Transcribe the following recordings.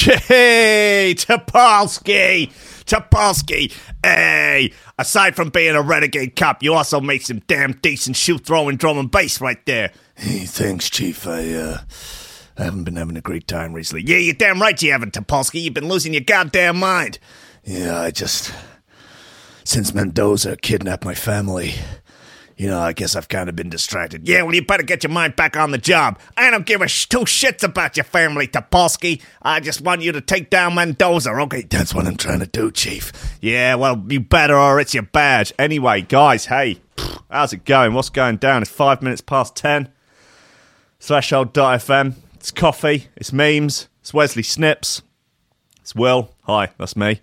Hey, Topolsky! Topolsky! Hey! Aside from being a renegade cop, you also make some damn decent shoe throwing drum and bass right there. Hey, thanks, Chief. I, uh, I haven't been having a great time recently. Yeah, you're damn right you haven't, Topolsky. You've been losing your goddamn mind. Yeah, I just. Since Mendoza kidnapped my family, you know, I guess I've kind of been distracted. Yeah, well, you better get your mind back on the job. I don't give a sh- two shits about your family, Topolsky. I just want you to take down Mendoza, okay? That's what I'm trying to do, Chief. Yeah, well, you better or it's your badge. Anyway, guys, hey, how's it going? What's going down? It's five minutes past ten. Slash old Threshold.fm. It's coffee. It's memes. It's Wesley Snips. It's Will. Hi, that's me.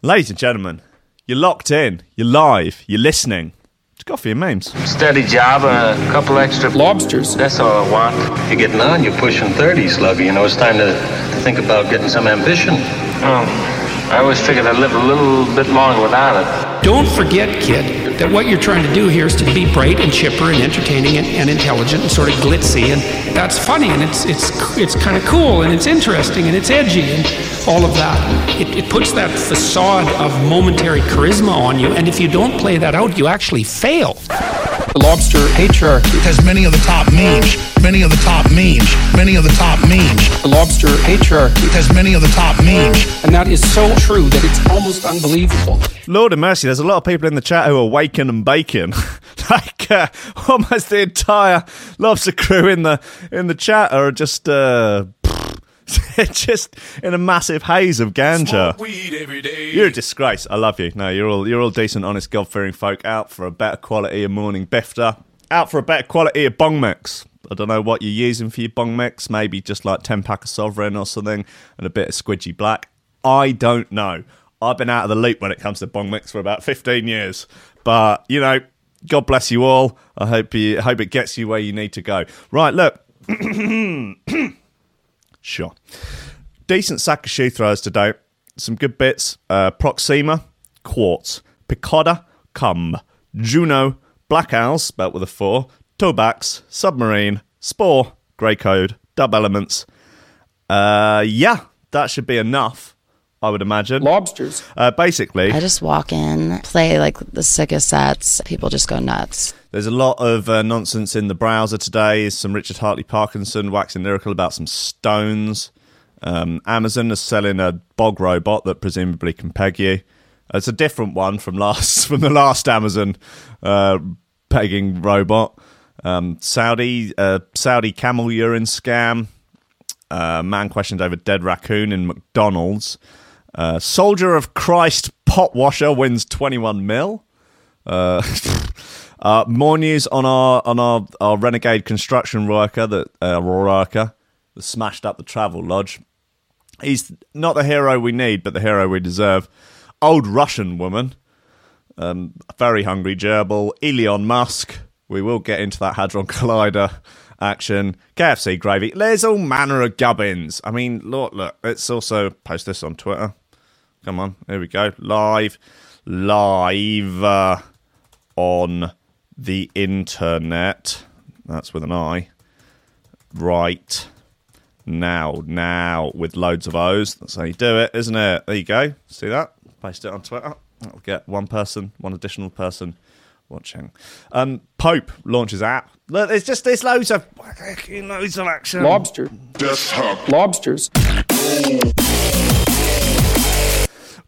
Ladies and gentlemen, you're locked in. You're live. You're listening. It's coffee and memes. Steady job and a couple extra Lobsters. That's all I want. You're getting on, you're pushing 30, Slugger. You know, it's time to, to think about getting some ambition. Oh, I always figured I'd live a little bit longer without it. Don't forget, kid, that what you're trying to do here is to be bright and chipper and entertaining and, and intelligent and sort of glitzy, and that's funny and it's it's it's kind of cool and it's interesting and it's edgy and all of that. It, it puts that facade of momentary charisma on you, and if you don't play that out, you actually fail. The lobster patriarchy. has many of the top memes, many of the top memes, many of the top memes, The lobster patriarchy. has many of the top memes. And that is so true that it's almost unbelievable. Lord of mercy, there's a lot of people in the chat who are waking and bacon. like uh, almost the entire lobster crew in the in the chat are just uh, just in a massive haze of ganja. You're a disgrace. I love you. No, you're all you're all decent, honest, God fearing folk out for a better quality of morning bifter. Out for a better quality of bong mix. I don't know what you're using for your bong mix. Maybe just like ten pack of sovereign or something, and a bit of squidgy black. I don't know. I've been out of the loop when it comes to bong mix for about 15 years. But you know, God bless you all. I hope you hope it gets you where you need to go. Right, look. Sure. Decent sack of shoe throwers today. Some good bits. Uh, Proxima, Quartz, Picoda, Cum, Juno, Black Owls, spelt with a four, Tobax, Submarine, Spore, Grey Code, Dub Elements. Uh, yeah, that should be enough, I would imagine. Lobsters. Uh, basically, I just walk in, play like the sickest sets. People just go nuts. There's a lot of uh, nonsense in the browser today. Some Richard Hartley Parkinson waxing lyrical about some stones. Um, Amazon is selling a bog robot that presumably can peg you. It's a different one from last from the last Amazon uh, pegging robot. Um, Saudi uh, Saudi camel urine scam. Uh, man questioned over dead raccoon in McDonald's. Uh, Soldier of Christ pot washer wins 21 mil. Uh, uh, more news on our on our, our renegade construction worker that uh, worker that smashed up the travel lodge. He's not the hero we need, but the hero we deserve. Old Russian woman, um, very hungry gerbil. Elon Musk. We will get into that hadron collider action. KFC gravy. There's all manner of gubbins. I mean, look, look. Let's also post this on Twitter. Come on, here we go. Live, live uh, on the internet. That's with an I. Right now, now with loads of O's. That's how you do it, isn't it? There you go. See that? Paste it on Twitter. That'll get one person, one additional person watching. Um, Pope launches app. Look, there's just there's loads of fucking loads of action. Lobster. Lobsters.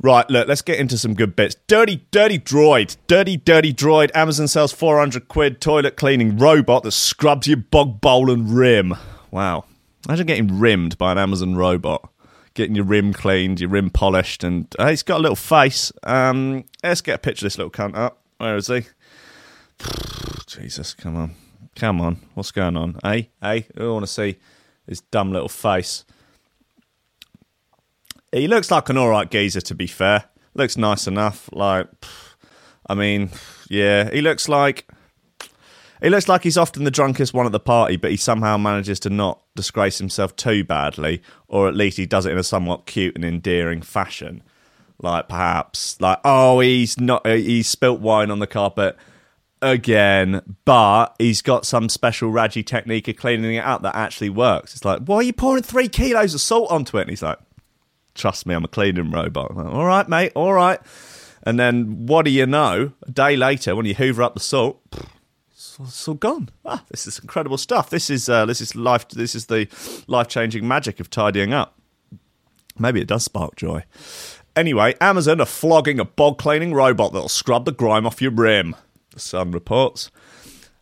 Right, look, let's get into some good bits. Dirty, dirty droid. Dirty, dirty droid. Amazon sells 400 quid toilet cleaning robot that scrubs your bog bowl and rim. Wow. Imagine getting rimmed by an Amazon robot. Getting your rim cleaned, your rim polished, and uh, he's got a little face. Um, let's get a picture of this little cunt up. Where is he? Jesus, come on. Come on. What's going on? Hey, hey, I want to see his dumb little face. He looks like an alright geezer, to be fair. Looks nice enough. Like, I mean, yeah, he looks like he looks like he's often the drunkest one at the party, but he somehow manages to not disgrace himself too badly, or at least he does it in a somewhat cute and endearing fashion. Like perhaps, like, oh, he's not, uh, he's spilt wine on the carpet. again, but he's got some special Raji technique of cleaning it up that actually works. It's like, why are you pouring three kilos of salt onto it? And he's like, trust me, I'm a cleaning robot. Like, all right, mate, all right. And then what do you know? A day later, when you hoover up the salt, it's all- gone. Ah, this is incredible stuff. This is uh, this is life. This is the life changing magic of tidying up. Maybe it does spark joy. Anyway, Amazon are flogging a bog cleaning robot that'll scrub the grime off your rim. The Sun reports.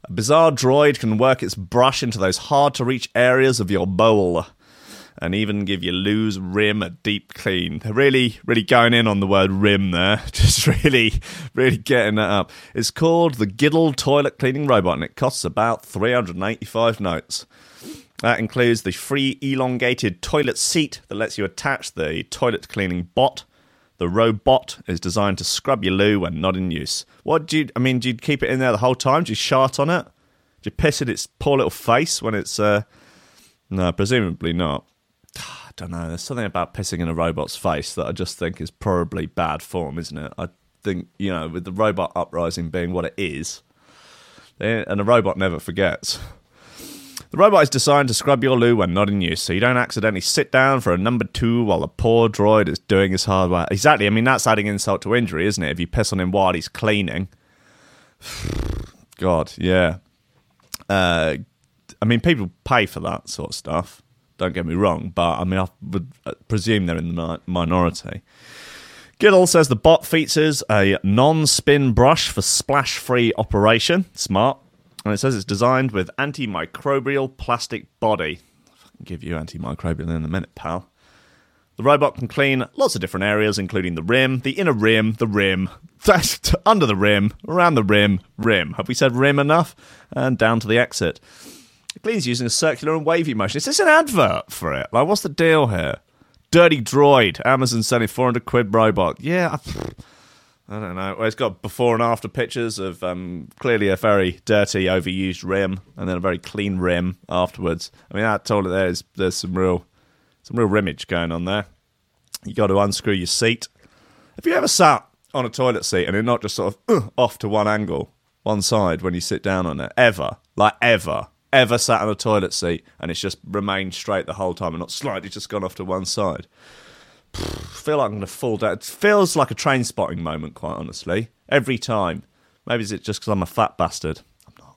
A bizarre droid can work its brush into those hard to reach areas of your bowl and even give your loose rim a deep clean. They're really, really going in on the word rim there. Just really, really getting that up. It's called the Giddle Toilet Cleaning Robot and it costs about 385 notes. That includes the free elongated toilet seat that lets you attach the toilet cleaning bot. The robot is designed to scrub your loo when not in use. What do you? I mean, do you keep it in there the whole time? Do you shart on it? Do you piss in its poor little face when it's? Uh... No, presumably not. I don't know. There's something about pissing in a robot's face that I just think is probably bad form, isn't it? I think you know, with the robot uprising being what it is, eh, and a robot never forgets. The robot is designed to scrub your loo when not in use, so you don't accidentally sit down for a number two while the poor droid is doing his hard work. Exactly. I mean, that's adding insult to injury, isn't it? If you piss on him while he's cleaning. God, yeah. Uh, I mean, people pay for that sort of stuff. Don't get me wrong, but I mean, I would uh, presume they're in the mi- minority. Giddle says the bot features a non-spin brush for splash-free operation. Smart. And it says it's designed with antimicrobial plastic body. I can give you antimicrobial in a minute, pal. The robot can clean lots of different areas, including the rim, the inner rim, the rim, under the rim, around the rim, rim. Have we said rim enough? And down to the exit. Cleans using a circular and wavy motion. Is this an advert for it? Like, what's the deal here? Dirty Droid, Amazon selling 400 quid robot. Yeah, I, I don't know. Well, it's got before and after pictures of um, clearly a very dirty, overused rim, and then a very clean rim afterwards. I mean, that told it there's there's some real some real rimmage going on there. You got to unscrew your seat. Have you ever sat on a toilet seat and it not just sort of uh, off to one angle, one side when you sit down on it? Ever, like ever, ever sat on a toilet seat and it's just remained straight the whole time and not slightly just gone off to one side? feel like I'm going to fall down. It feels like a train spotting moment, quite honestly. Every time. Maybe is it just because I'm a fat bastard? I'm not.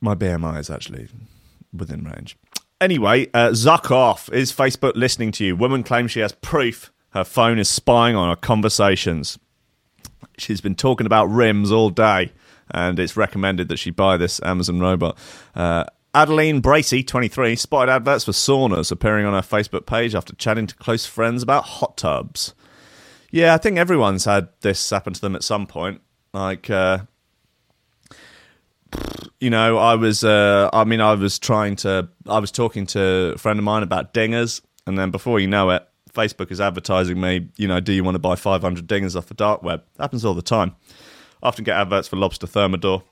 My BMI is actually within range. Anyway, uh, Zuck off. Is Facebook listening to you? Woman claims she has proof her phone is spying on her conversations. She's been talking about rims all day, and it's recommended that she buy this Amazon robot. Uh, Adeline Bracey, 23, spotted adverts for saunas appearing on her Facebook page after chatting to close friends about hot tubs. Yeah, I think everyone's had this happen to them at some point. Like, uh, you know, I was, uh, I mean, I was trying to, I was talking to a friend of mine about dingers, and then before you know it, Facebook is advertising me, you know, do you want to buy 500 dingers off the dark web? Happens all the time. Often get adverts for lobster thermidor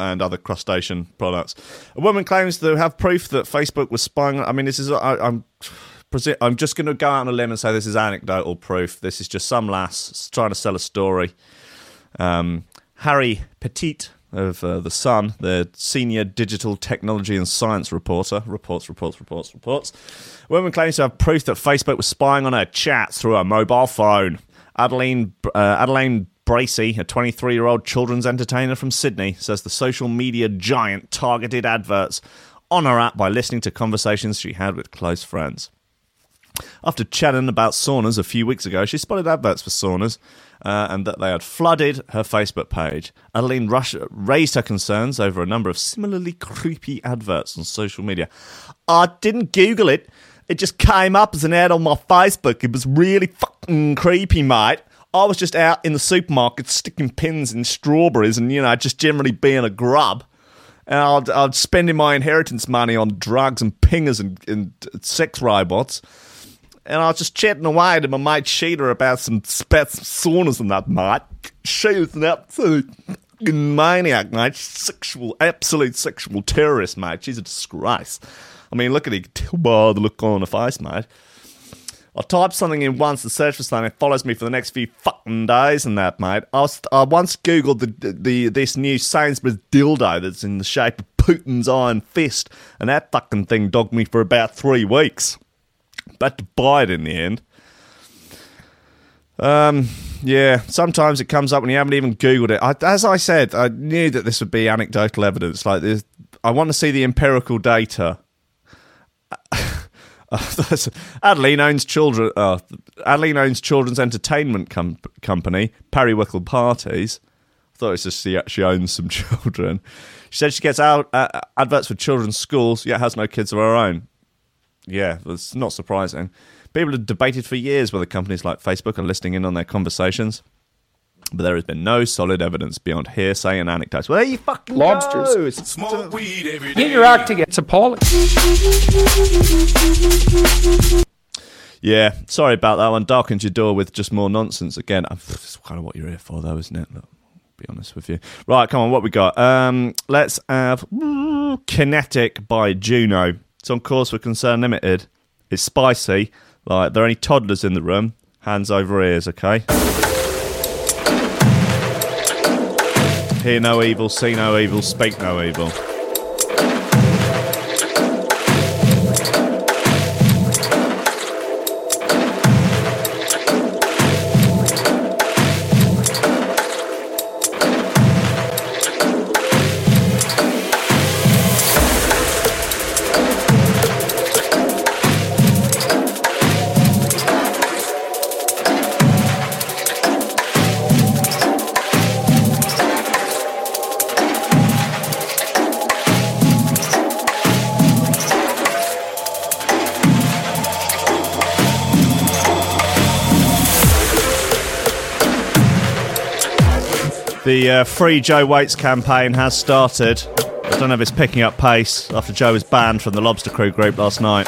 and other crustacean products. A woman claims to have proof that Facebook was spying. I mean, this is I, I'm. I'm just going to go out on a limb and say this is anecdotal proof. This is just some lass trying to sell a story. Um, Harry Pettit of uh, The Sun, the senior digital technology and science reporter, reports, reports, reports, reports. Woman claims to have proof that Facebook was spying on her chats through her mobile phone. Adeline, uh, Adeline Bracey, a 23 year old children's entertainer from Sydney, says the social media giant targeted adverts on her app by listening to conversations she had with close friends. After chatting about saunas a few weeks ago, she spotted adverts for saunas uh, and that they had flooded her Facebook page. Adeline Rush raised her concerns over a number of similarly creepy adverts on social media. I didn't Google it. It just came up as an ad on my Facebook. It was really fucking creepy, mate. I was just out in the supermarket sticking pins in strawberries and, you know, just generally being a grub. And I'd, I'd spending my inheritance money on drugs and pingers and, and sex robots and I was just chatting away to my mate Sheeta about some spats saunas and that, mate. She was an absolute maniac, mate. Sexual, absolute sexual terrorist, mate. She's a disgrace. I mean, look at it. By the look on her face, mate. I type something in once to search for something, follows me for the next few fucking days and that, mate. I, was, I once googled the, the this new Sainsbury's dildo that's in the shape of Putin's iron fist, and that fucking thing dogged me for about three weeks. But to buy it in the end. Um, yeah, sometimes it comes up when you haven't even googled it. I, as I said, I knew that this would be anecdotal evidence. Like I want to see the empirical data. Adeline owns children. Uh, Adeline owns children's entertainment com- company, Periwinkle Parties. I thought it was just she, she owns some children. She said she gets out uh, adverts for children's schools, yet has no kids of her own. Yeah, that's not surprising. People have debated for years whether companies like Facebook are listening in on their conversations. But there has been no solid evidence beyond hearsay and anecdotes. Well, there you fucking Lobsters. go. It's- Get your act together. It's appalling. Yeah, sorry about that one. Darkened your door with just more nonsense again. That's kind of what you're here for, though, isn't it? Look, I'll be honest with you. Right, come on, what we got? Um, let's have Kinetic by Juno. It's on Cause for Concern Limited. It's spicy. Like, there are any toddlers in the room. Hands over ears, okay? Hear no evil, see no evil, speak no evil. The uh, Free Joe Waits campaign has started. I don't know if it's picking up pace after Joe was banned from the Lobster Crew group last night.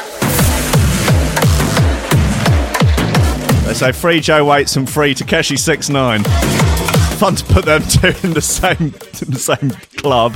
They say free Joe Waits and free Tekashi Six Nine. Fun to put them two in the same in the same club.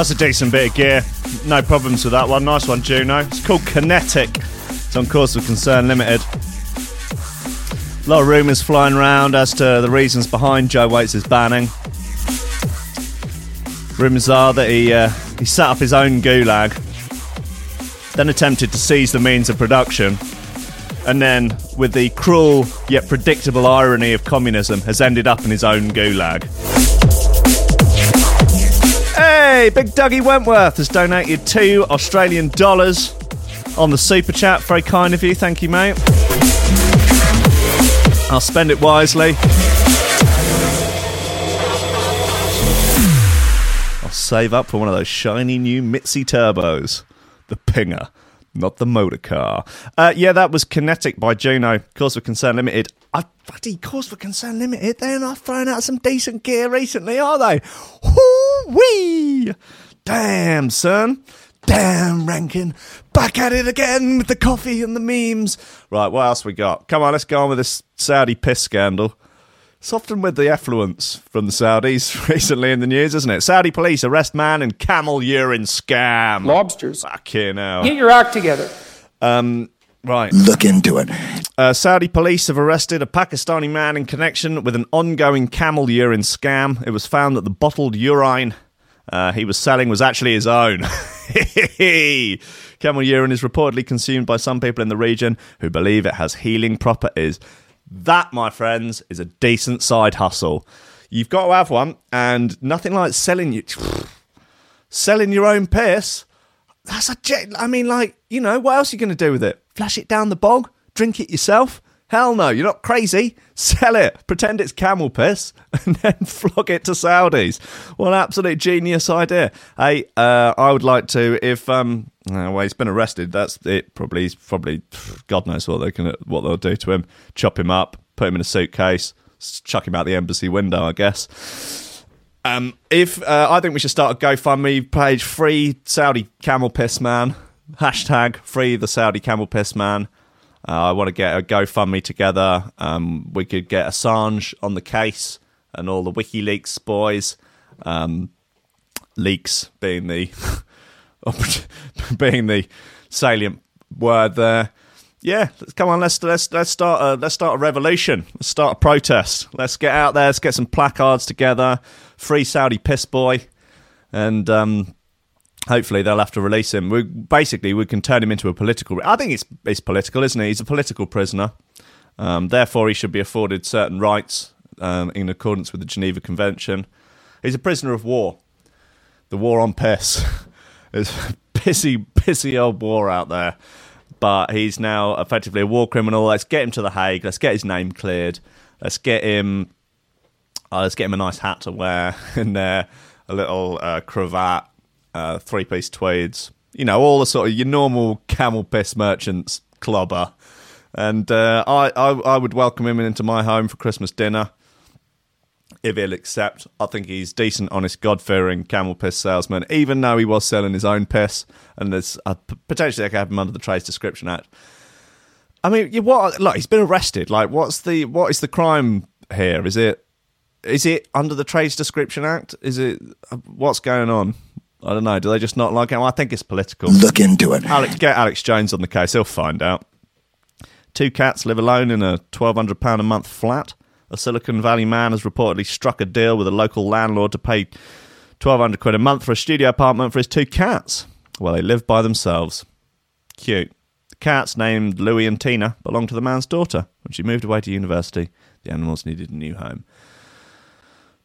That's a decent bit of gear. No problems with that one. Nice one, Juno. It's called Kinetic. It's on Cause for Concern Limited. A lot of rumours flying around as to the reasons behind Joe Waits' banning. Rumours are that he uh, he set up his own gulag, then attempted to seize the means of production, and then, with the cruel yet predictable irony of communism, has ended up in his own gulag. Hey, Big Dougie Wentworth has donated two Australian dollars on the super chat. Very kind of you. Thank you, mate. I'll spend it wisely. I'll save up for one of those shiny new Mitzi turbos. The Pinger, not the motor car. Uh, yeah, that was Kinetic by Juno. Cause for Concern Limited. I bloody Cause for Concern Limited. They're not throwing out some decent gear recently, are they? Whoo-wee! Damn, son. Damn, Rankin. Back at it again with the coffee and the memes. Right, what else we got? Come on, let's go on with this Saudi piss scandal. It's often with the effluence from the Saudis recently in the news, isn't it? Saudi police arrest man in camel urine scam. Lobsters. Fuck here now. Get your act together. Right. Look into it. Uh, Saudi police have arrested a Pakistani man in connection with an ongoing camel urine scam. It was found that the bottled urine uh, he was selling was actually his own. camel urine is reportedly consumed by some people in the region who believe it has healing properties. That, my friends, is a decent side hustle. You've got to have one, and nothing like selling you selling your own piss. That's a. I mean, like, you know, what else are you going to do with it? Flash it down the bog? Drink it yourself? Hell no, you're not crazy. Sell it. Pretend it's camel piss and then flog it to Saudis. What an absolute genius idea. Hey, uh, I would like to, if, um, uh, well, he's been arrested. That's it. Probably, he's probably, God knows what they can, what they'll do to him. Chop him up, put him in a suitcase, chuck him out the embassy window, I guess. Um, if uh, I think we should start a GoFundMe page, free Saudi camel piss man. Hashtag free the Saudi camel piss man. Uh, I want to get a GoFundMe together. Um, we could get Assange on the case and all the WikiLeaks boys. Um, leaks being the being the salient word there. Yeah, come on, let's let's let's start a let's start a revolution. Let's start a protest. Let's get out there. Let's get some placards together. Free Saudi piss boy, and um, hopefully they'll have to release him. We basically we can turn him into a political. I think it's it's political, isn't he? He's a political prisoner. Um, therefore, he should be afforded certain rights um, in accordance with the Geneva Convention. He's a prisoner of war. The war on piss. There's pissy, pissy old war out there. But he's now effectively a war criminal. Let's get him to The Hague. Let's get his name cleared. Let's get him. Uh, let's get him a nice hat to wear in there, a little uh, cravat, uh, three piece tweeds. You know, all the sort of your normal camel piss merchants clobber. And uh, I, I, I would welcome him into my home for Christmas dinner if he'll accept. I think he's decent, honest, God fearing camel piss salesman, even though he was selling his own piss. And there's p- potentially I could have him under the Trades Description Act. I mean, what? Look, he's been arrested. Like, what's the what is the crime here? Is it is it under the Trades Description Act? Is it uh, what's going on? I don't know. Do they just not like it? Well, I think it's political. Look into it. Alex, get Alex Jones on the case. He'll find out. Two cats live alone in a twelve hundred pound a month flat. A Silicon Valley man has reportedly struck a deal with a local landlord to pay twelve hundred quid a month for a studio apartment for his two cats. Well, they live by themselves. Cute. The cats, named Louie and Tina, belong to the man's daughter. When she moved away to university, the animals needed a new home.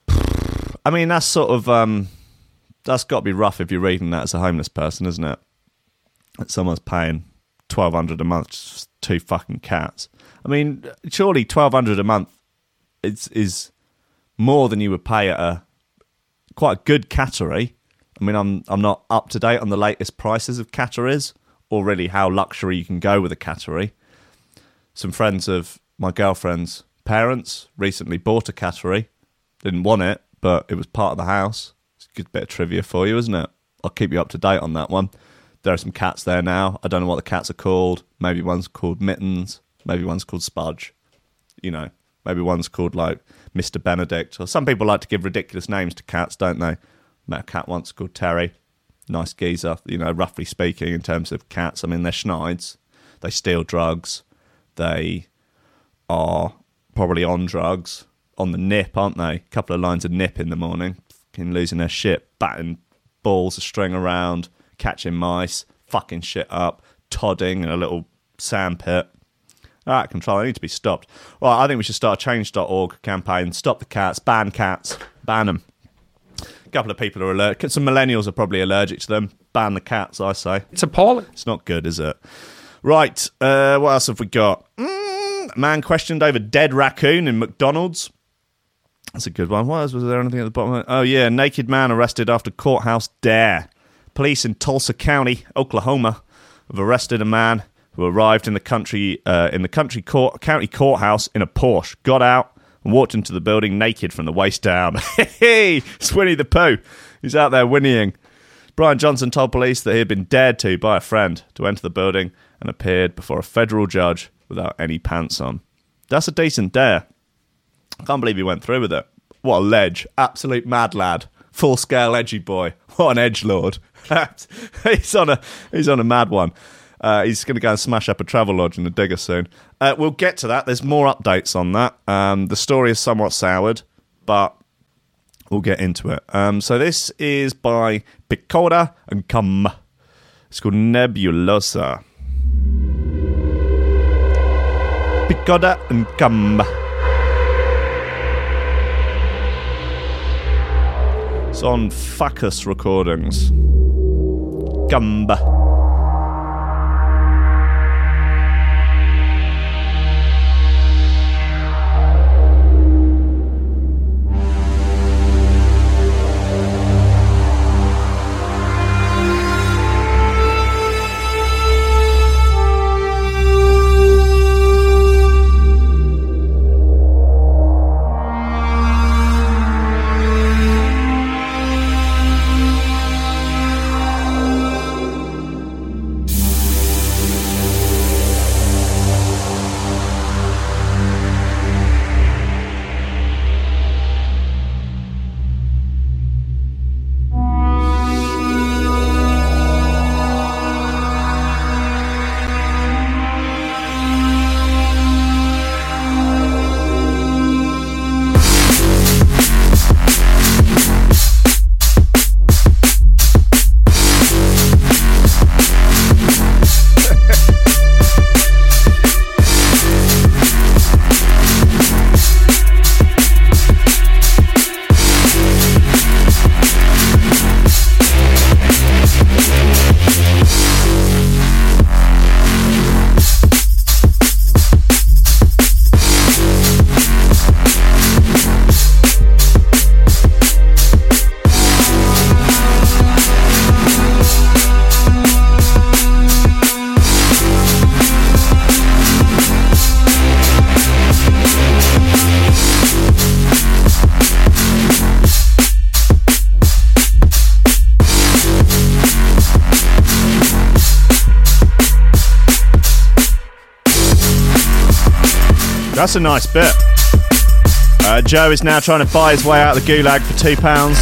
I mean, that's sort of um, that's got to be rough if you're reading that as a homeless person, isn't it? That someone's paying twelve hundred a month for two fucking cats. I mean, surely twelve hundred a month is is more than you would pay at a quite a good cattery. I mean, I'm I'm not up to date on the latest prices of catteries or really how luxury you can go with a cattery. Some friends of my girlfriend's parents recently bought a cattery. Didn't want it, but it was part of the house. Good bit of trivia for you, isn't it? I'll keep you up to date on that one. There are some cats there now. I don't know what the cats are called. Maybe one's called Mittens. Maybe one's called Spudge. You know, maybe one's called like Mr. Benedict. Or some people like to give ridiculous names to cats, don't they? Met a cat once called Terry. Nice geezer, you know, roughly speaking, in terms of cats. I mean, they're schneids. They steal drugs. They are probably on drugs, on the nip, aren't they? A couple of lines of nip in the morning, fucking losing their shit, batting balls of string around, catching mice, fucking shit up, todding in a little sandpit. Out of control. They need to be stopped. Well, I think we should start a change.org campaign. Stop the cats, ban cats, ban them. A couple of people are allergic. Some millennials are probably allergic to them. Ban the cats, I say. It's appalling. It's not good, is it? Right. Uh, what else have we got? Mm, man questioned over dead raccoon in McDonald's. That's a good one. What else was there? Anything at the bottom? Oh yeah, naked man arrested after courthouse dare. Police in Tulsa County, Oklahoma, have arrested a man who arrived in the country uh, in the country court county courthouse in a Porsche, got out and walked into the building naked from the waist down. Hey, it's Winnie the Pooh. He's out there whinnying. Brian Johnson told police that he had been dared to by a friend to enter the building and appeared before a federal judge without any pants on. That's a decent dare. Can't believe he went through with it. What a ledge. Absolute mad lad. Full scale edgy boy. What an edge lord. he's on a he's on a mad one. Uh, he's going to go and smash up a travel lodge in the digger soon. Uh, we'll get to that. There's more updates on that. Um, the story is somewhat soured, but we'll get into it. Um, so this is by Picoda and Cum. It's called Nebulosa. Picoda and Cum. It's on Fokuz Recordings. Gumba. A nice bit. Uh, Joe is now trying to buy his way out of the gulag for two pounds.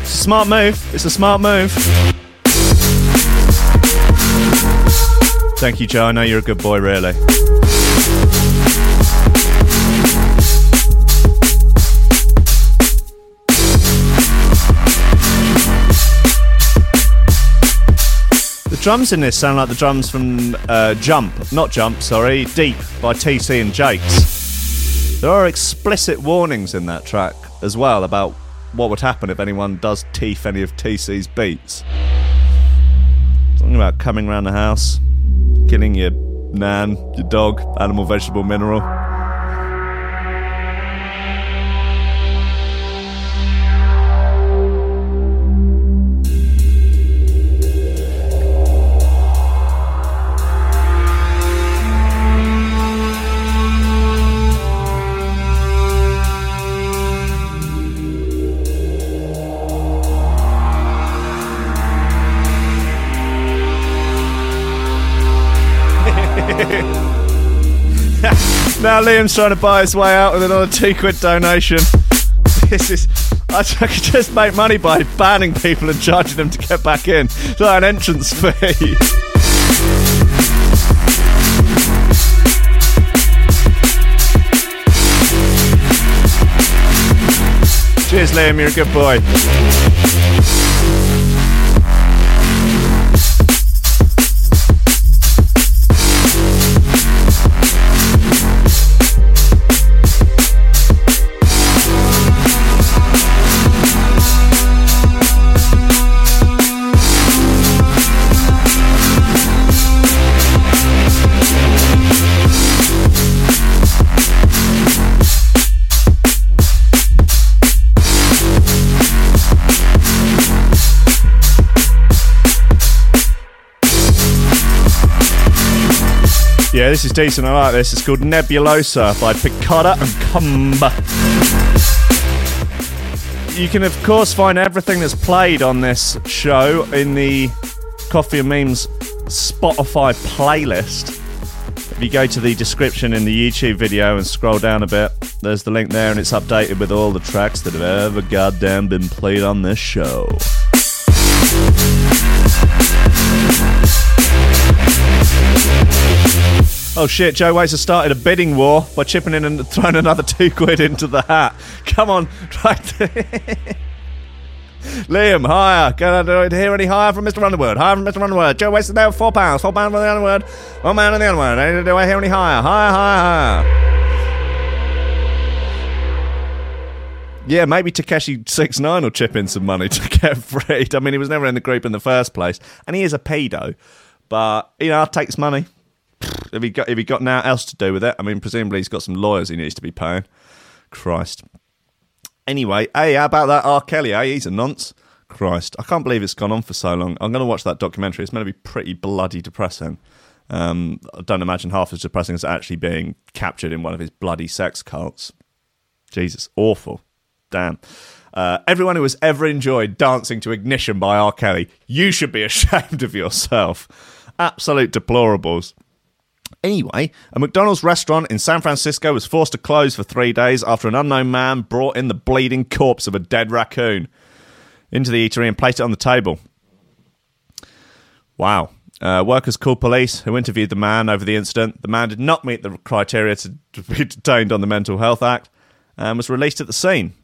It's a smart move. It's a smart move. Thank you, Joe. I know you're a good boy, really. The drums in this sound like the drums from uh, Jump, not Jump, sorry, Deep by TC and Jakes. There are explicit warnings in that track as well about what would happen if anyone does teeth any of TC's beats. Something about coming around the house, killing your nan, your dog, animal, vegetable, mineral. Now Liam's trying to buy his way out with another two quid donation. This is I could just make money by banning people and charging them to get back in. It's like an entrance fee. Cheers, Liam. You're a good boy. This is decent. I like this. It's called Nebulosa by Picotta and Cumba. You can, of course, find everything that's played on this show in the Coffee and Memes Spotify playlist. If you go to the description in the YouTube video and scroll down a bit, there's the link there, and it's updated with all the tracks that have ever goddamn been played on this show. Oh shit, Joe Waits has started a bidding war by chipping in and throwing another two quid into the hat. Come on. Liam, higher. Can I do hear any higher from Mr. Underwood? Higher from Mr. Underwood. Joe Waits is now four pounds. Four pounds from the Underwood. One man on the Underwood. Do I hear any higher? Higher, higher, higher. Yeah, maybe Tekashi Six Nine will chip in some money to get freed. I mean, he was never in the group in the first place, and he is a pedo. But you know, I'll take his money. Have he got? Have he got now else to do with it? I mean, presumably he's got some lawyers he needs to be paying. Christ. Anyway, hey, how about that R. Kelly? Hey, he's a nonce. Christ, I can't believe it's gone on for so long. I'm going to watch that documentary. It's going to be pretty bloody depressing. Um, I don't imagine half as depressing as actually being captured in one of his bloody sex cults. Jesus, awful. Damn. Uh, everyone who has ever enjoyed dancing to Ignition by R. Kelly, you should be ashamed of yourself. Absolute deplorables. Anyway, a McDonald's restaurant in San Francisco was forced to close for three days after an unknown man brought in the bleeding corpse of a dead raccoon into the eatery and placed it on the table. Wow. Uh, workers called police, who interviewed the man over the incident. The man did not meet the criteria to, to be detained on the Mental Health Act and was released at the scene.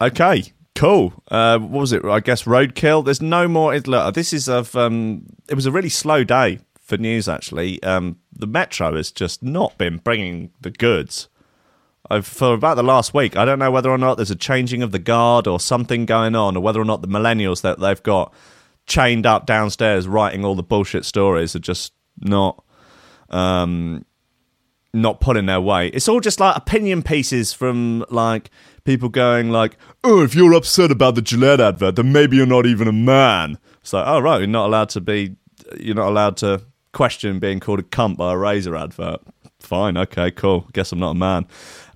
Okay, cool. Uh, what was it? I guess roadkill. There's no more. Look, this is of. Um, it was a really slow day for news. Actually, um, the Metro has just not been bringing the goods. I've, for about the last week, I don't know whether or not there's a changing of the guard or something going on, or whether or not the millennials that they've got chained up downstairs writing all the bullshit stories are just not um, not pulling their weight. It's all just like opinion pieces from like people going like, "Oh, if you're upset about the Gillette advert, then maybe you're not even a man." It's like, "Oh right, you're not allowed to be, you're not allowed to question being called a cunt by a razor advert." Fine, okay, cool. Guess I'm not a man.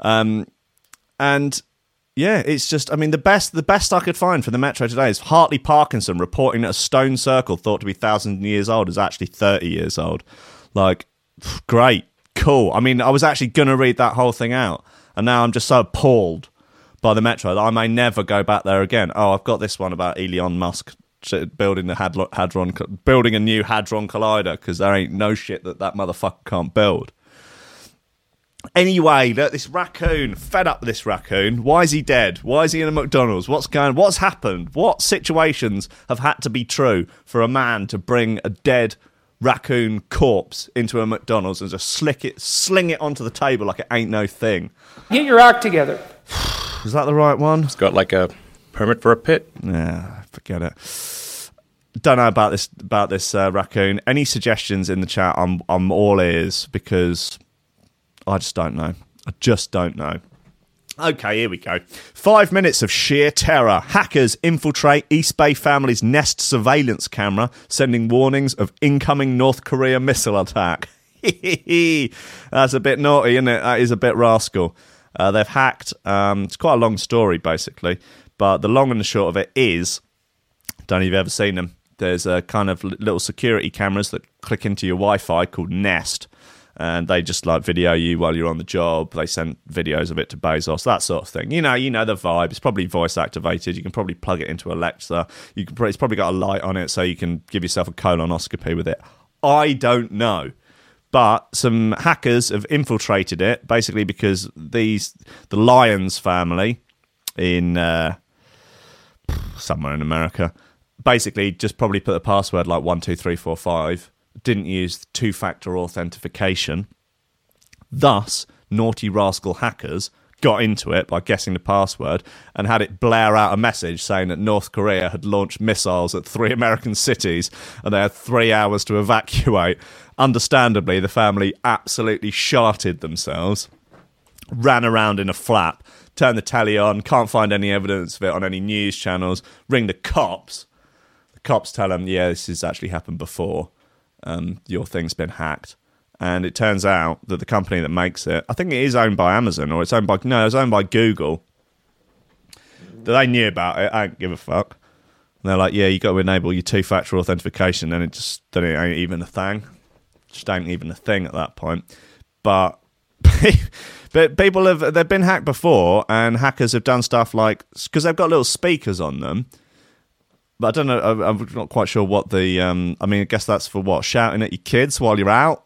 Um, and yeah, it's just. I mean, the best the best I could find for the Metro today is Hartley Parkinson reporting that a stone circle thought to be thousand years old is actually thirty years old. Like, great, cool. I mean, I was actually gonna read that whole thing out, and now I'm just so appalled by the Metro that I may never go back there again. Oh, I've got this one about Elon Musk building the Hadron, Hadron building a new Hadron Collider because there ain't no shit that that motherfucker can't build. Anyway, look, this raccoon, fed up with this raccoon. Why is he dead? Why is he in a McDonald's? What's going? On what's happened? What situations have had to be true for a man to bring a dead raccoon corpse into a McDonald's and just slick it, sling it onto the table like it ain't no thing? Get your act together. Is that the right one? It's got like a permit for a pit. Yeah, forget it. Don't know about this about this uh, raccoon. Any suggestions in the chat? I'm I'm all ears because I just don't know. I just don't know. Okay, here we go. Five minutes of sheer terror. Hackers infiltrate East Bay family's Nest surveillance camera, sending warnings of incoming North Korea missile attack. That's a bit naughty, isn't it? That is a bit rascal. Uh, they've hacked. Um, it's quite a long story, basically, but the long and the short of it is, don't know if you've ever seen them. There's a kind of little security cameras that click into your Wi-Fi called Nest, and they just like video you while you're on the job. They send videos of it to Bezos, that sort of thing. You know, you know the vibe. It's probably voice activated. You can probably plug it into Alexa. You can. It's probably got a light on it, so you can give yourself a colonoscopy with it. I don't know but some hackers have infiltrated it basically because these the Lyons family in uh, somewhere in America basically just probably put a password like one two three four five didn't use two factor authentication thus naughty rascal hackers got into it by guessing the password and had it blare out a message saying that North Korea had launched missiles at three American cities and they had three hours to evacuate. Understandably, the family absolutely sharted themselves, ran around in a flap, turned the telly on, can't find any evidence of it on any news channels, ring the cops. Cops tell them, yeah, this has actually happened before. Um, your thing's been hacked and it turns out that the company that makes it, I think it is owned by Amazon or it's owned by no, it's owned by Google. That they knew about it. I don't give a fuck. And they're like, yeah, you got to enable your two-factor authentication, and it just then it ain't even a thing. Just ain't even a thing at that point. But but people have they've been hacked before, and hackers have done stuff like because they've got little speakers on them. But I don't know. I'm I'm not quite sure what the. Um, I mean, I guess that's for what shouting at your kids while you're out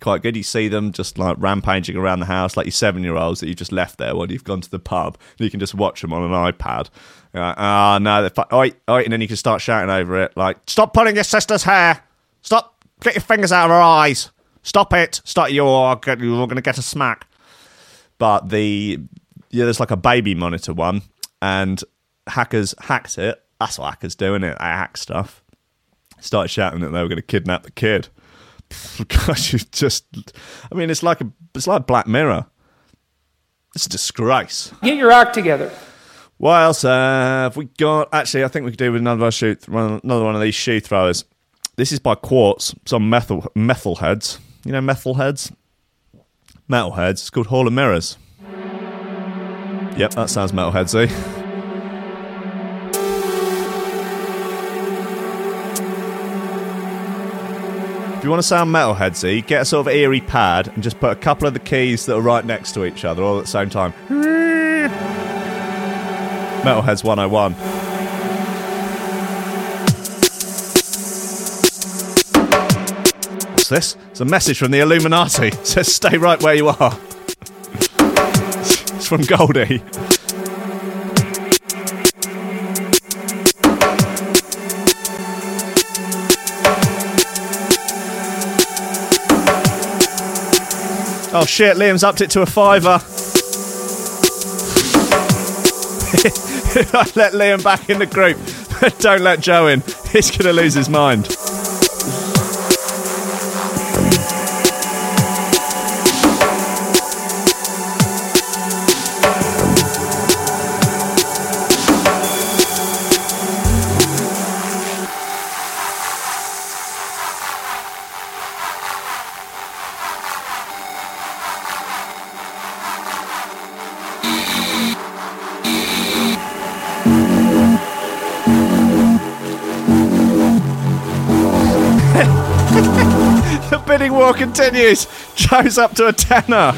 quite good. You see them just like rampaging around the house, like your seven year olds that you've just left there while you've gone to the pub. You can just watch them on an iPad. Like, oh, no, they're oi, oi, and then you can start shouting over it, like, stop pulling your sister's hair. Stop, get your fingers out of her eyes. Stop it. Stop, you're, you're going to get a smack. But the, yeah, there's like a baby monitor one, and hackers hacked it. That's what hackers do, it? They hack stuff. Started shouting that they were going to kidnap the kid. Gosh, you just. I mean, it's like a, it's like Black Mirror. It's a disgrace. Get your act together. What else have we got? Actually, I think we could do with another one, shoot, another one of these shoe throwers. This is by Quartz. Some methyl methyl heads. You know methyl heads, metal heads. It's called Hall of Mirrors. Yep, that sounds metal headsy. You want to sound metalheadsy, get a sort of eerie pad and just put a couple of the keys that are right next to each other all at the same time. Metalheads 101. What's this? It's a message from the Illuminati. It says stay right where you are. It's from Goldie. Shit, Liam's upped it to a fiver. Let Liam back in the group. Don't let Joe in. He's going to lose his mind. Continues. Joe's up to a tenner.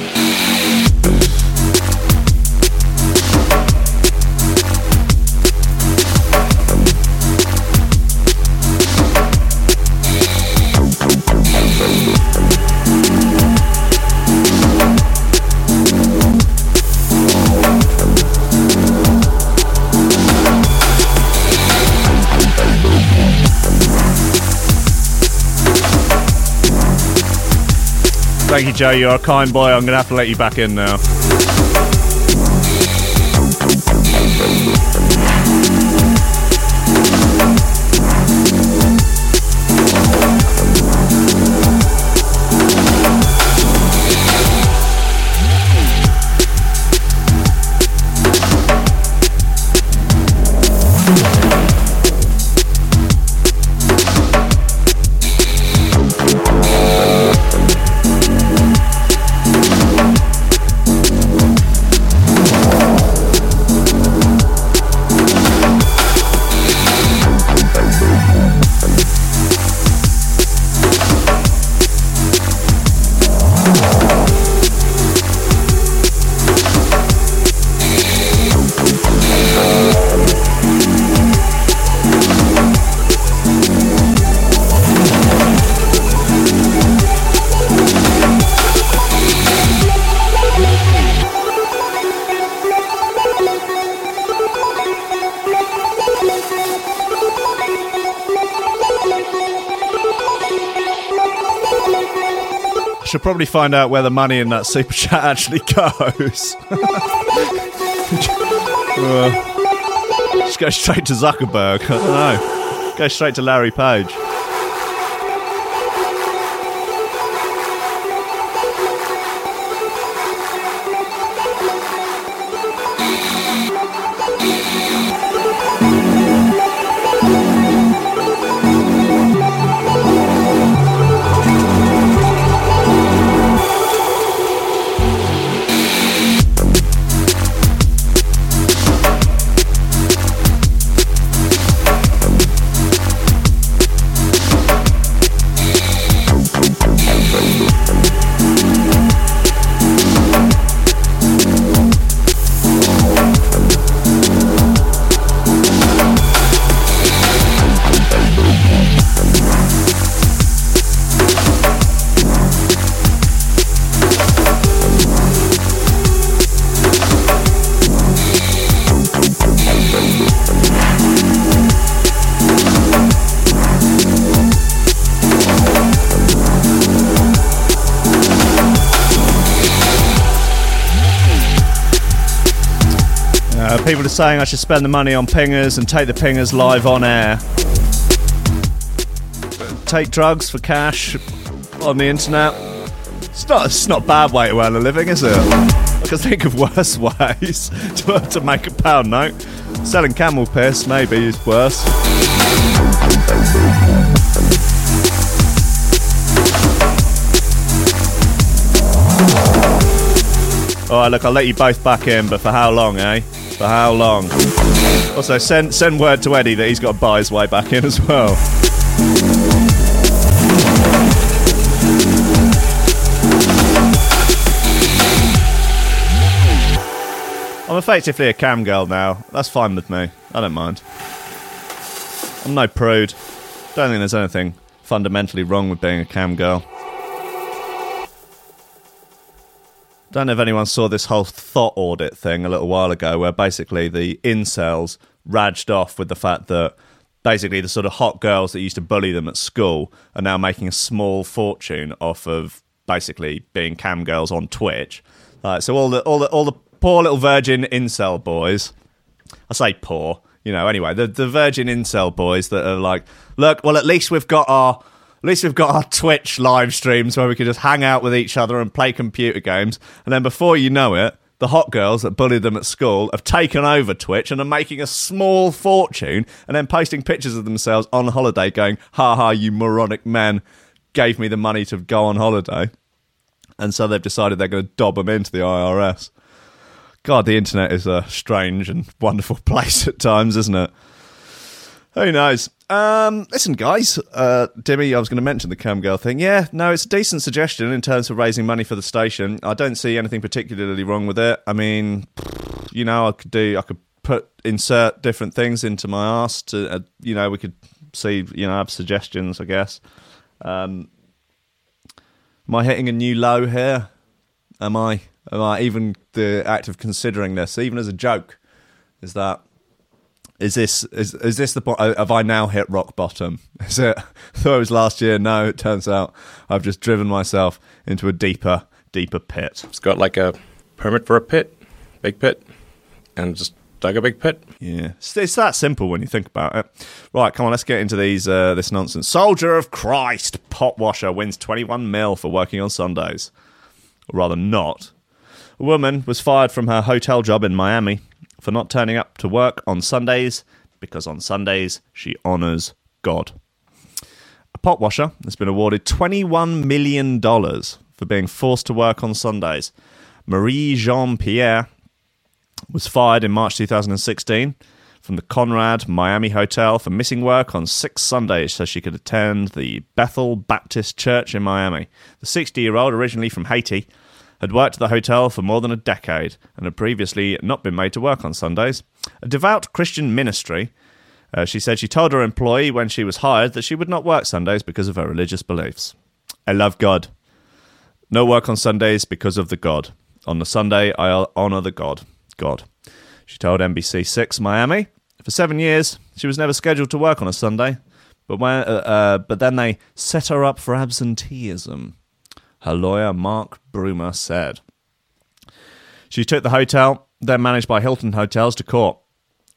Thank you, Joe. You're a kind boy. I'm going to have to let you back in now. Probably find out where the money in that super chat actually goes. Uh, just go straight to Zuckerberg. I don't know. Go straight to Larry Page. Saying I should spend the money on pingers and take the pingers live on air. Take drugs for cash on the internet. It's not, it's not a bad way to earn a living, is it? I can think of worse ways to, to make a pound note. Selling camel piss maybe is worse. All right, look, I'll let you both back in, but for how long, eh? For how long? Also, send send word to Eddie that he's got to buy his way back in as well. I'm effectively a cam girl now. That's fine with me. I don't mind. I'm no prude. Don't think there's anything fundamentally wrong with being a cam girl. Don't know if anyone saw this whole thot audit thing a little while ago, where basically the incels raged off with the fact that basically the sort of hot girls that used to bully them at school are now making a small fortune off of basically being cam girls on Twitch. Like, so all the all the all the poor little virgin incel boys. I say poor, you know. Anyway, the the virgin incel boys that are like, look, well, at least we've got our at least we've got our Twitch live streams where we can just hang out with each other and play computer games. And then before you know it, the hot girls that bullied them at school have taken over Twitch and are making a small fortune and then posting pictures of themselves on holiday going, ha ha, you moronic men gave me the money to go on holiday. And so they've decided they're going to dob them into the IRS. God, the internet is a strange and wonderful place at times, isn't it? Who knows? Um, listen, guys, uh, Dimmy, I was going to mention the cam girl thing. Yeah, no, it's a decent suggestion in terms of raising money for the station. I don't see anything particularly wrong with it. I mean, you know, I could do, I could put insert different things into my ass to, uh, you know, we could see, you know, have suggestions, I guess. Um, am I hitting a new low here? Am I? Am I even the act of considering this, even as a joke? Is that is this is is this the point? Have I now hit rock bottom? Is it? I thought it was last year. No, it turns out I've just driven myself into a deeper, deeper pit. It's got like a permit for a pit, big pit, and just dug a big pit. Yeah, it's, it's that simple when you think about it. Right, come on, let's get into these uh, this nonsense. Soldier of Christ, pot washer wins twenty one mil for working on Sundays, or rather not. A woman was fired from her hotel job in Miami for not turning up to work on Sundays because on Sundays she honours God. A pot washer has been awarded $21 million for being forced to work on Sundays. Marie Jean Pierre was fired in March 2016 from the Conrad Miami Hotel for missing work on six Sundays so she could attend the Bethel Baptist Church in Miami. The 60 year old, originally from Haiti, had worked at the hotel for more than a decade and had previously not been made to work on Sundays. A devout Christian ministry, uh, she said she told her employee when she was hired that she would not work Sundays because of her religious beliefs. I love God. No work on Sundays because of the God. On the Sunday, I'll honour the God. God. She told NBC 6 Miami. For seven years, she was never scheduled to work on a Sunday, but, when, uh, uh, but then they set her up for absenteeism. Her lawyer Marc Brumer said. She took the hotel, then managed by Hilton Hotels, to court,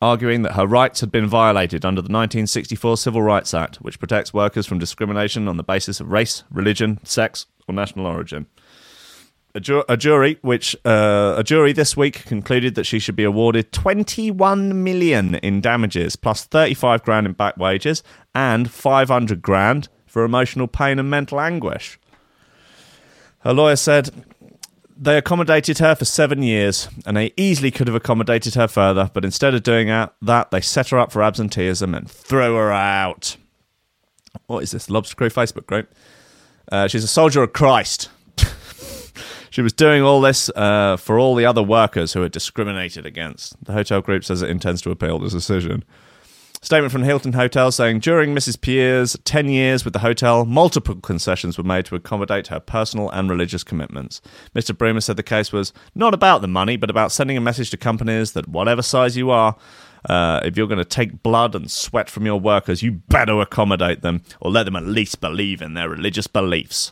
arguing that her rights had been violated under the 1964 Civil Rights Act, which protects workers from discrimination on the basis of race, religion, sex, or national origin. A, ju- a jury, which uh, a jury this week concluded that she should be awarded 21 million in damages, plus 35 grand in back wages, and 500 grand for emotional pain and mental anguish. Her lawyer said they accommodated her for seven years, and they easily could have accommodated her further, but instead of doing that, they set her up for absenteeism and threw her out. What is this? Lobster Crew Facebook group. Uh, she's a soldier of Christ. she was doing all this uh, for all the other workers who were discriminated against. The hotel group says it intends to appeal this decision. Statement from Hilton Hotel saying during Mrs. Pierre's 10 years with the hotel, multiple concessions were made to accommodate her personal and religious commitments. Mr. Brumer said the case was not about the money, but about sending a message to companies that whatever size you are, uh, if you're going to take blood and sweat from your workers, you better accommodate them or let them at least believe in their religious beliefs.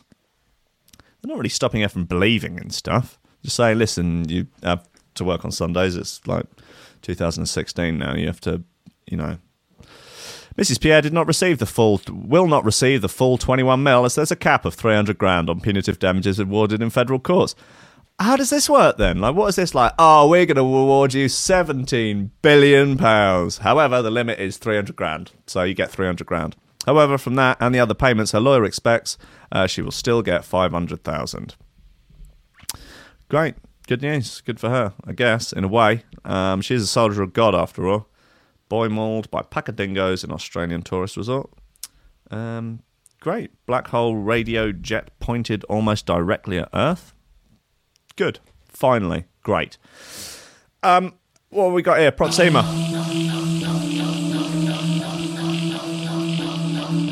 They're not really stopping her from believing in stuff. Just say, listen, you have to work on Sundays. It's like 2016 now. You have to, you know. Mrs. Pierre did not receive the full, will not receive the full 21 mil as there's a cap of 300 grand on punitive damages awarded in federal courts. How does this work then? Like, what is this like? Oh, we're going to award you 17 billion pounds. However, the limit is 300 grand, so you get 300 grand. However, from that and the other payments her lawyer expects, uh, she will still get 500,000. Great. Good news. Good for her, I guess, in a way. Um, she's a soldier of God, after all. Boy mauled by pack of dingoes in Australian tourist resort. Um, great. Black hole radio jet pointed almost directly at Earth. Good. Finally. Great. Um, what have we got here? Proxima.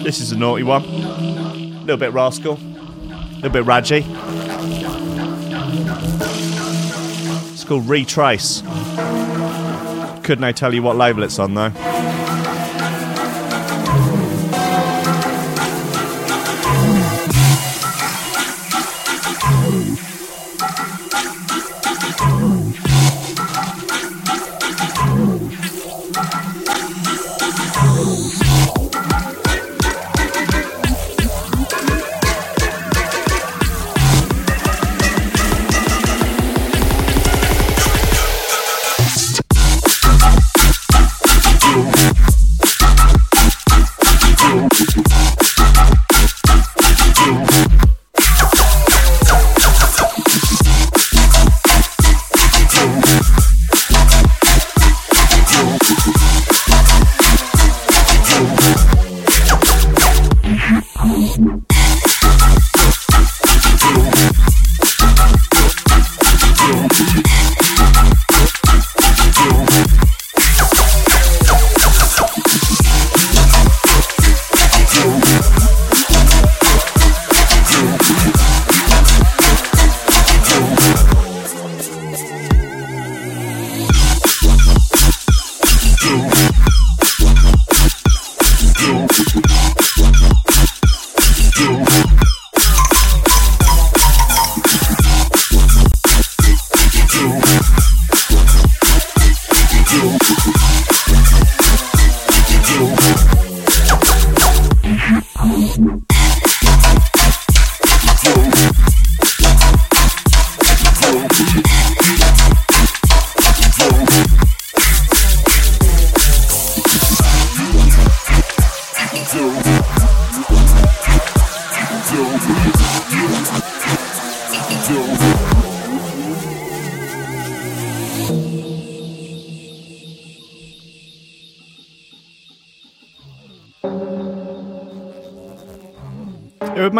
This is a naughty one. A little bit rascal. A little bit radgy. It's called Retrace. Couldn't I tell you what label it's on though?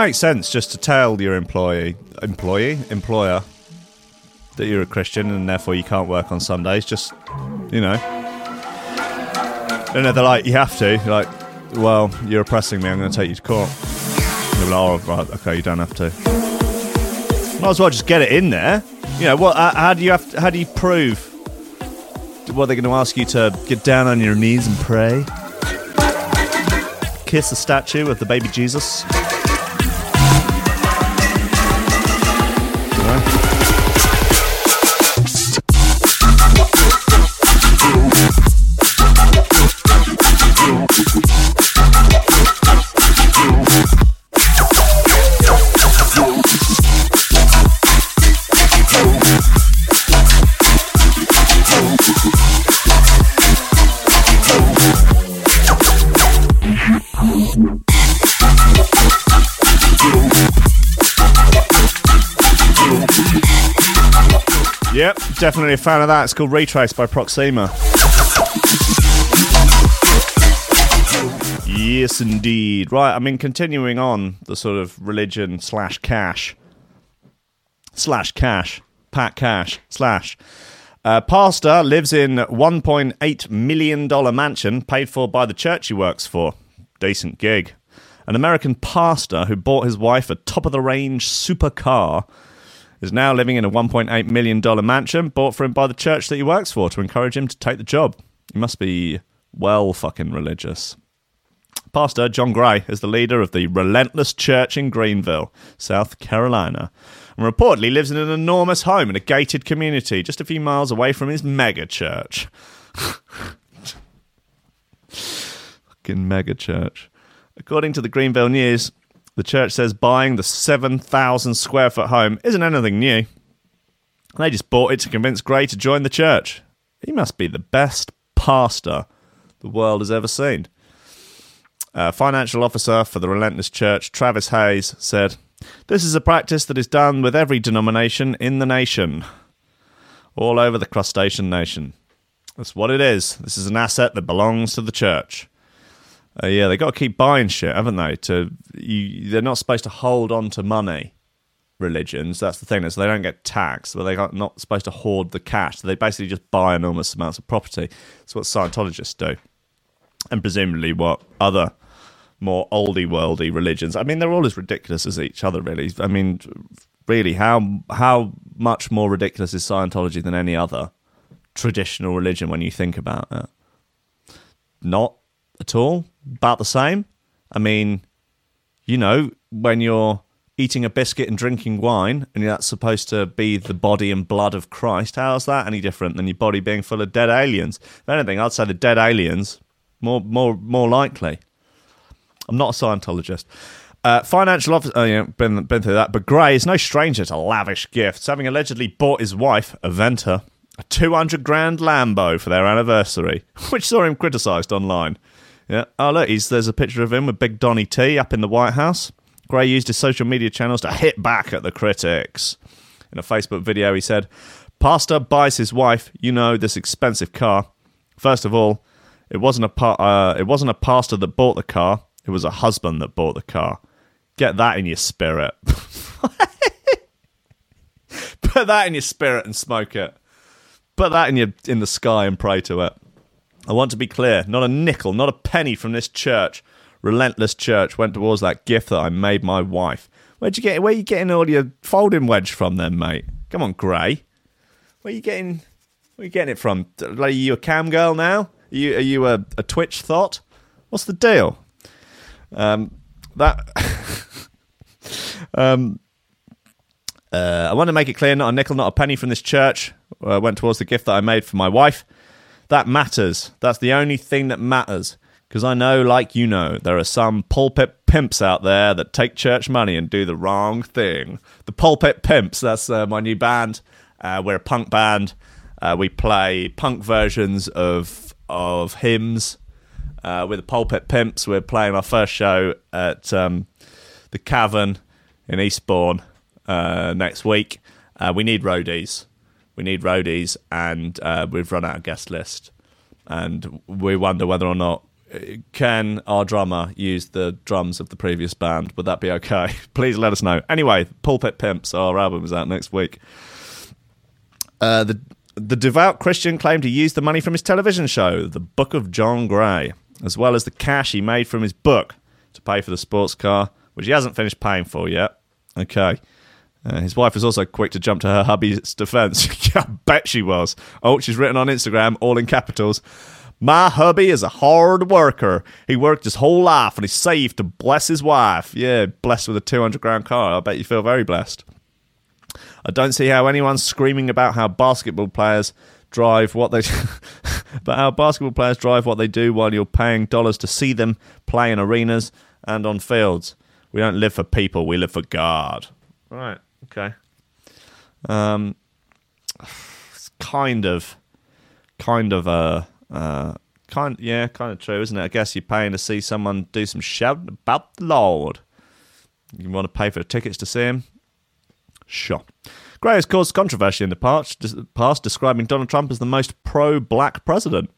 It would make sense just to tell your employee, employee, employer that you're a Christian and therefore you can't work on Sundays. Just, you know. And they're like, you have to. You're like, well, you're oppressing me. I'm going to take you to court. Like, oh, right, okay, you don't have to. Might as well just get it in there. You know, what? How, how do you have? To, how do you prove? What they're going to ask you to get down on your knees and pray? Kiss the statue of the baby Jesus? Yep, definitely a fan of that. It's called Retrace by Proxima. Yes, indeed. Right, I mean, continuing on the sort of religion slash cash slash cash, Pat Cash slash. Uh, pastor lives in $1.8 million mansion paid for by the church he works for. Decent gig. An American pastor who bought his wife a top of the range supercar is now living in a $1.8 million mansion bought for him by the church that he works for to encourage him to take the job. He must be well fucking religious. Pastor John Gray is the leader of the Relentless Church in Greenville, South Carolina, and reportedly lives in an enormous home in a gated community just a few miles away from his mega church. fucking mega church. According to the Greenville News, the church says buying the 7,000 square foot home isn't anything new. They just bought it to convince Gray to join the church. He must be the best pastor the world has ever seen. Uh, financial officer for the Relentless Church, Travis Hayes, said, This is a practice that is done with every denomination in the nation, all over the crustacean nation. That's what it is. This is an asset that belongs to the church. Uh, yeah, they got to keep buying shit, haven't they? To you, they're not supposed to hold on to money. Religions, that's the thing. Is they don't get taxed, but they're not supposed to hoard the cash. So They basically just buy enormous amounts of property. That's what Scientologists do, and presumably what other more oldie worldy religions. I mean, they're all as ridiculous as each other, really. I mean, really, how how much more ridiculous is Scientology than any other traditional religion when you think about it? Not at all. About the same. I mean, you know, when you're eating a biscuit and drinking wine, and that's supposed to be the body and blood of Christ, how's that any different than your body being full of dead aliens? If anything, I'd say the dead aliens more more more likely. I'm not a Scientologist. Uh, financial officer, oh yeah, been been through that. But Gray is no stranger to lavish gifts, having allegedly bought his wife, Aventer, a 200 grand Lambo for their anniversary, which saw him criticised online. Yeah. Oh, look, he's, there's a picture of him with Big Donny T up in the White House. Gray used his social media channels to hit back at the critics. In a Facebook video, he said, Pastor buys his wife, you know, this expensive car. First of all, it wasn't a pa- uh, it wasn't a pastor that bought the car. It was a husband that bought the car. Get that in your spirit. Put that in your spirit and smoke it. Put that in your in the sky and pray to it. I want to be clear not a nickel, not a penny from this church, relentless church, went towards that gift that I made my wife. Where'd you get? Where you getting all your folding wedge from, then, mate? Come on, Gray. Where you getting? Where you getting it from? Are you a cam girl now? Are you are you a, a Twitch thought? What's the deal? Um, that. um, uh, I want to make it clear: not a nickel, not a penny from this church uh, went towards the gift that I made for my wife. That matters. That's the only thing that matters. Because I know, like you know, there are some pulpit pimps out there that take church money and do the wrong thing. The Pulpit Pimps, that's uh, my new band. Uh, we're a punk band. Uh, we play punk versions of of hymns. Uh, with the Pulpit Pimps, we're playing our first show at um, the Cavern in Eastbourne uh, next week. Uh, we need roadies we need roadies, and uh, we've run out of guest list, and we wonder whether or not uh, can our drummer use the drums of the previous band? Would that be okay? Please let us know. Anyway, Pulpit Pimps, our album is out next week. Uh, the the devout Christian claimed to use the money from his television show, The Book of John Gray, as well as the cash he made from his book to pay for the sports car, which he hasn't finished paying for yet. Okay. Uh, his wife was also quick to jump to her hubby's defense. I bet she was. Oh, she's written on Instagram, all in capitals. My hubby is a hard worker. He worked his whole life and he saved to bless his wife. Yeah, blessed with a 200 grand car. I bet you feel very blessed. I don't see how anyone's screaming about how basketball players drive what they but how basketball players drive what they do while you're paying dollars to see them play in arenas and on fields. We don't live for people, we live for God. Right, okay. Um it's kind of kind of a uh, kind yeah, kind of true, isn't it? I guess you're paying to see someone do some shouting about the Lord. You want to pay for the tickets to see him? Sure. Gray has caused controversy in the past, past describing Donald Trump as the most pro-black president.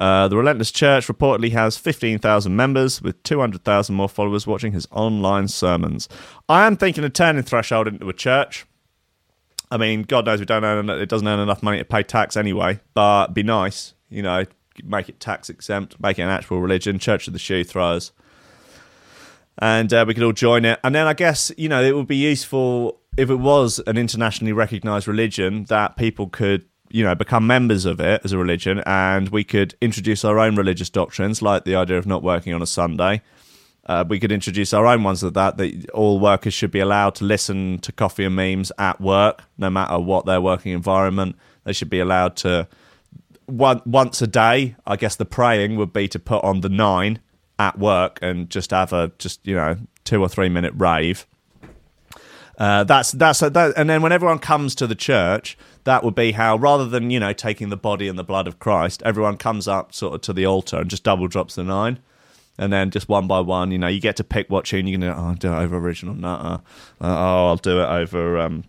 Uh, the Relentless Church reportedly has 15,000 members, with 200,000 more followers watching his online sermons. I am thinking of turning Threshold into a church. I mean, God knows we don't earn it doesn't earn enough money to pay tax anyway, but be nice, you know, make it tax exempt, make it an actual religion, Church of the Shoe Throwers, and uh, we could all join it. And then I guess you know it would be useful if it was an internationally recognised religion that people could you know become members of it as a religion, and we could introduce our own religious doctrines, like the idea of not working on a Sunday. Uh, we could introduce our own ones of that that all workers should be allowed to listen to coffee and memes at work no matter what their working environment they should be allowed to one, once a day i guess the praying would be to put on the nine at work and just have a just you know two or three minute rave uh, that's that's that, and then when everyone comes to the church, that would be how rather than you know taking the body and the blood of Christ, everyone comes up sort of to the altar and just double drops the nine and then just one by one, you know, you get to pick what tune you're gonna. Oh, I'll do it over Original Nuttah. Uh, oh, I'll do it over. Um,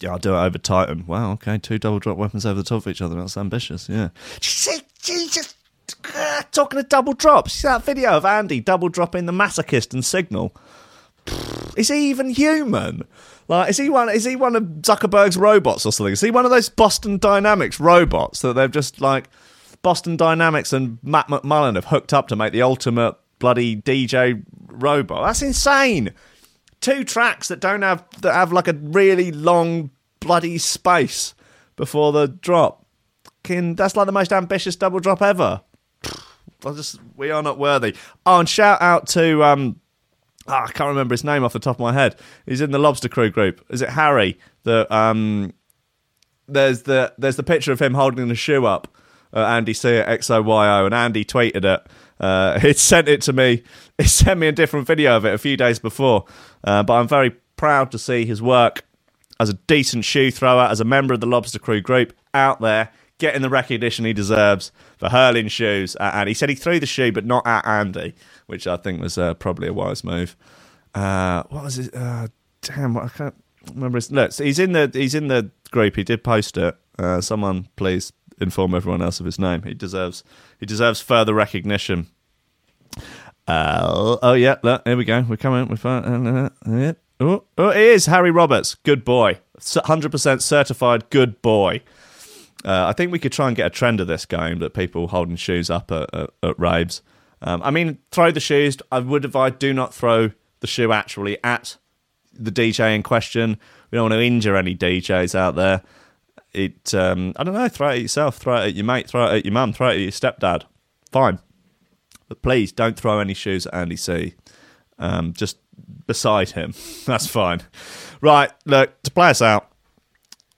yeah, I'll do it over Titan. Wow, okay, two double drop weapons over the top of each other. That's ambitious. Yeah. See, Jesus, uh, talking of double drops. See that video of Andy double dropping the masochist and signal. Is he even human? Like, is he one? Is he one of Zuckerberg's robots or something? Is he one of those Boston Dynamics robots that they've just like? Boston Dynamics and Matt McMullen have hooked up to make the ultimate bloody DJ robot. That's insane. Two tracks that don't have that have like a really long bloody space before the drop. Can that's like the most ambitious double drop ever. I just we are not worthy. Oh, and shout out to um oh, I can't remember his name off the top of my head. He's in the Lobster Crew group. Is it Harry? The um there's the there's the picture of him holding the shoe up uh, Andy C at XOYO, and Andy tweeted it. Uh, he sent it to me. He sent me a different video of it a few days before. Uh, but I'm very proud to see his work as a decent shoe thrower, as a member of the Lobster Crew group out there, getting the recognition he deserves for hurling shoes at Andy. He said he threw the shoe, but not at Andy, which I think was uh, probably a wise move. Uh, what was it? Uh, damn, I can't remember. His, look, he's in the he's in the group. He did post it. Uh, someone please inform everyone else of his name. He deserves he deserves further recognition. Uh, oh yeah, look, here we go. We're coming. We're fine. Oh, oh, it is Harry Roberts. Good boy. Hundred percent certified. Good boy. Uh, I think we could try and get a trend of this game that people holding shoes up at, at, at raves. Um, I mean, throw the shoes. I would advise do not throw the shoe actually at the DJ in question. We don't want to injure any DJs out there it um, I don't know, throw it at yourself, throw it at your mate, throw it at your mum, throw it at your stepdad. Fine. But please don't throw any shoes at Andy C. Um, just beside him. That's fine. Right, look, to play us out,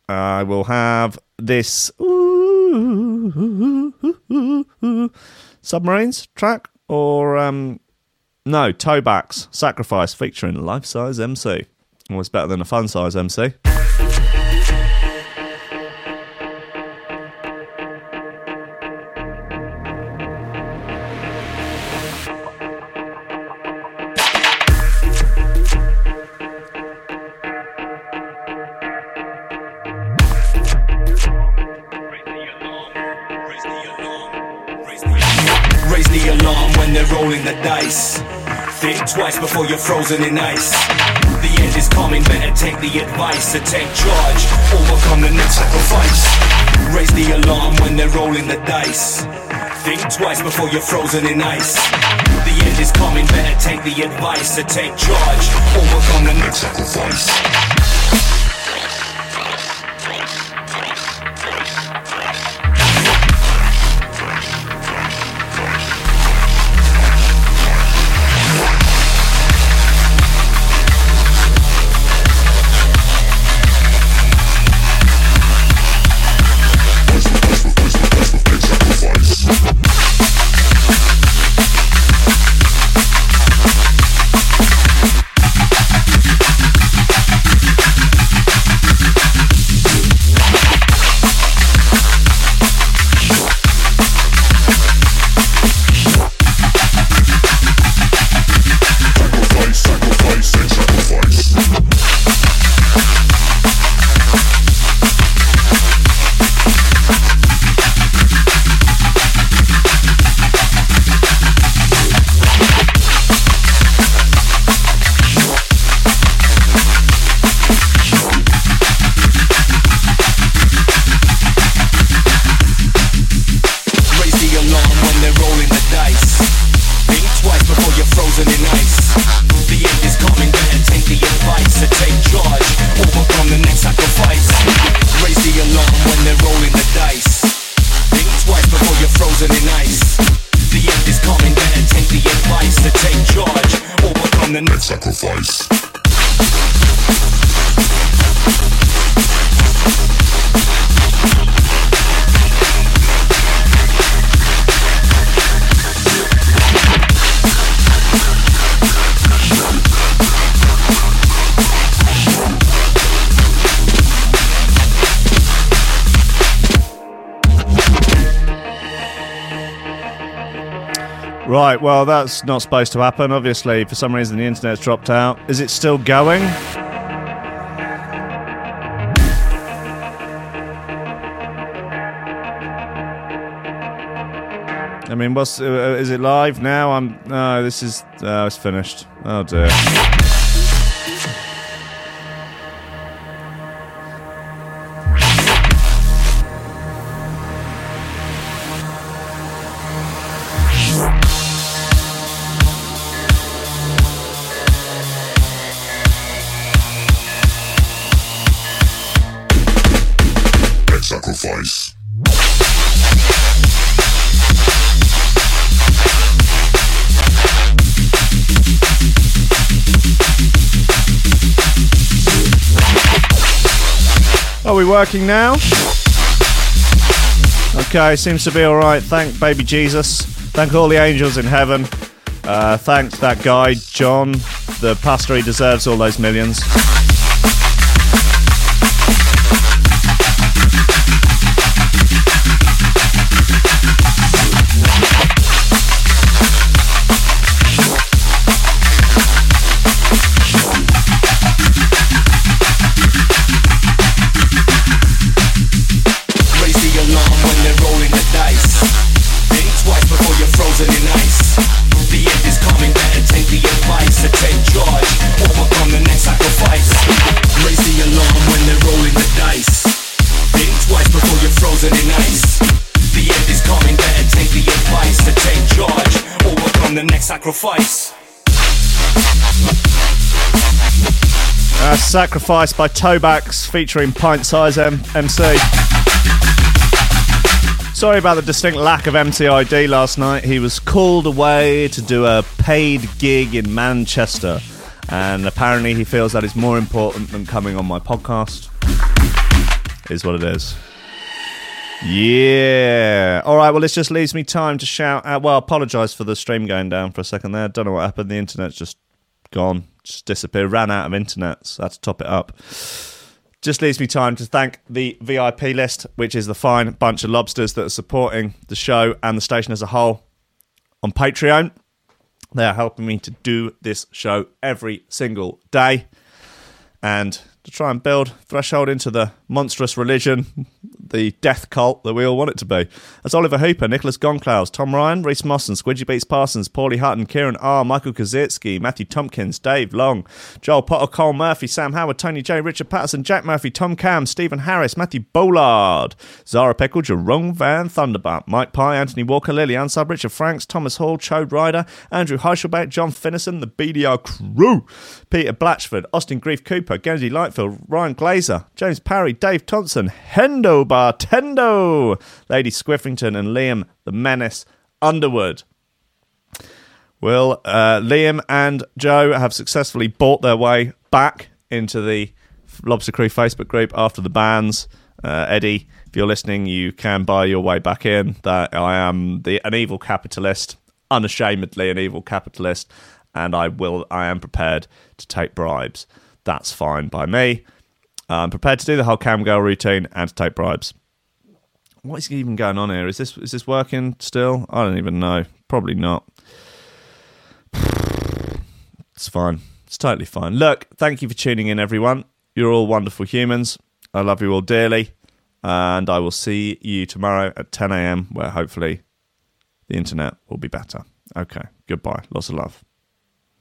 I will have this submarines track or um, no, Tobacks Sacrifice featuring life size MC. Always better than a fun size MC. Twice before you're frozen in ice. The end is coming, better take the advice to take charge, overcome the next sacrifice. Raise the alarm when they're rolling the dice. Think twice before you're frozen in ice. The end is coming, better take the advice to take charge, overcome the next sacrifice. Well, that's not supposed to happen. Obviously, for some reason, the internet's dropped out. Is it still going? I mean, what's uh, is it live now? I'm no, this is oh, it's finished. Oh dear. Working now? Okay, seems to be all right. Thank baby Jesus. Thank all the angels in heaven. Uh, thank that guy John, the pastor. He deserves all those millions. Sacrifice. Uh, Sacrifice by Tobax featuring Pint Size M- MC. Sorry about the distinct lack of MCID last night. He was called away to do a paid gig in Manchester, and apparently he feels that is more important than coming on my podcast. Is what it is. Yeah. All right. Well, this just leaves me time to shout out. Well, apologise for the stream going down for a second there. Don't know what happened. The internet's just gone, just disappeared. Ran out of internet. So I had to top it up. Just leaves me time to thank the VIP list, which is the fine bunch of lobsters that are supporting the show and the station as a whole on Patreon. They are helping me to do this show every single day and to try and build Threshold into the monstrous religion, the death cult that we all want it to be. That's Oliver Hooper, Nicholas Gonclaus, Tom Ryan, Reese Mosson, Squidgy Beats Parsons, Paulie Hutton, Kieran R, Michael Kazitsky, Matthew Tompkins, Dave Long, Joel Potter, Cole Murphy, Sam Howard, Tony J, Richard Patterson, Jack Murphy, Tom Cam, Stephen Harris, Matthew Bollard, Zara Pickle, Jerome Van Thunderbutt, Mike Pye, Anthony Walker, Lillian Sub, Richard Franks, Thomas Hall, Chode Ryder, Andrew Heichelbeck, John Finnison, the BDR crew, Peter Blatchford, Austin Grief Cooper, Genji Lightfield, Ryan Glazer, James Parry, Dave Thompson, Hendo Bartendo, Lady Squiffington, and Liam the Menace Underwood. Well, uh, Liam and Joe have successfully bought their way back into the Lobster Crew Facebook group after the bans. Uh, Eddie, if you're listening, you can buy your way back in. That I am the an evil capitalist, unashamedly an evil capitalist, and I will. I am prepared to take bribes. That's fine by me. I'm prepared to do the whole cam girl routine and to take bribes. What is even going on here? Is this is this working still? I don't even know. Probably not. It's fine. It's totally fine. Look, thank you for tuning in, everyone. You're all wonderful humans. I love you all dearly. And I will see you tomorrow at 10 a.m., where hopefully the internet will be better. Okay. Goodbye. Lots of love.